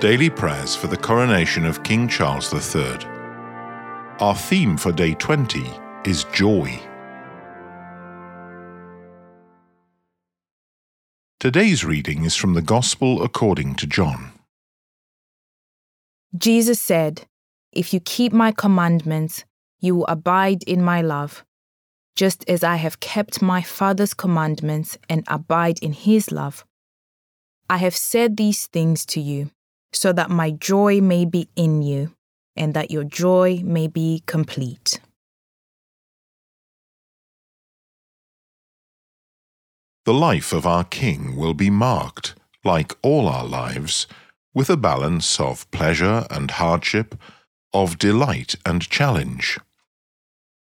Daily prayers for the coronation of King Charles III. Our theme for day 20 is joy. Today's reading is from the Gospel according to John. Jesus said, If you keep my commandments, you will abide in my love, just as I have kept my Father's commandments and abide in his love. I have said these things to you so that my joy may be in you, and that your joy may be complete. The life of our King will be marked, like all our lives, with a balance of pleasure and hardship, of delight and challenge.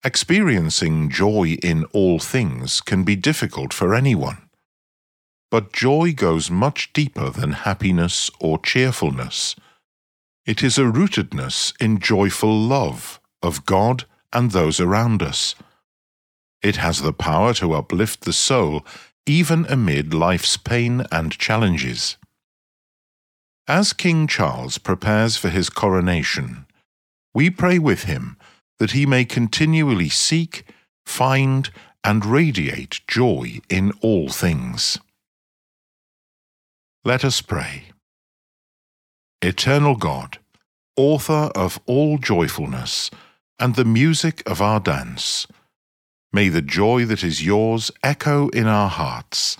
Experiencing joy in all things can be difficult for anyone. But joy goes much deeper than happiness or cheerfulness. It is a rootedness in joyful love of God and those around us. It has the power to uplift the soul even amid life's pain and challenges. As King Charles prepares for his coronation, we pray with him that he may continually seek, find, and radiate joy in all things. Let us pray. Eternal God, author of all joyfulness and the music of our dance, may the joy that is yours echo in our hearts.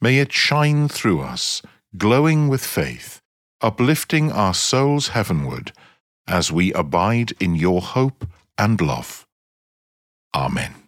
May it shine through us, glowing with faith, uplifting our souls heavenward as we abide in your hope and love. Amen.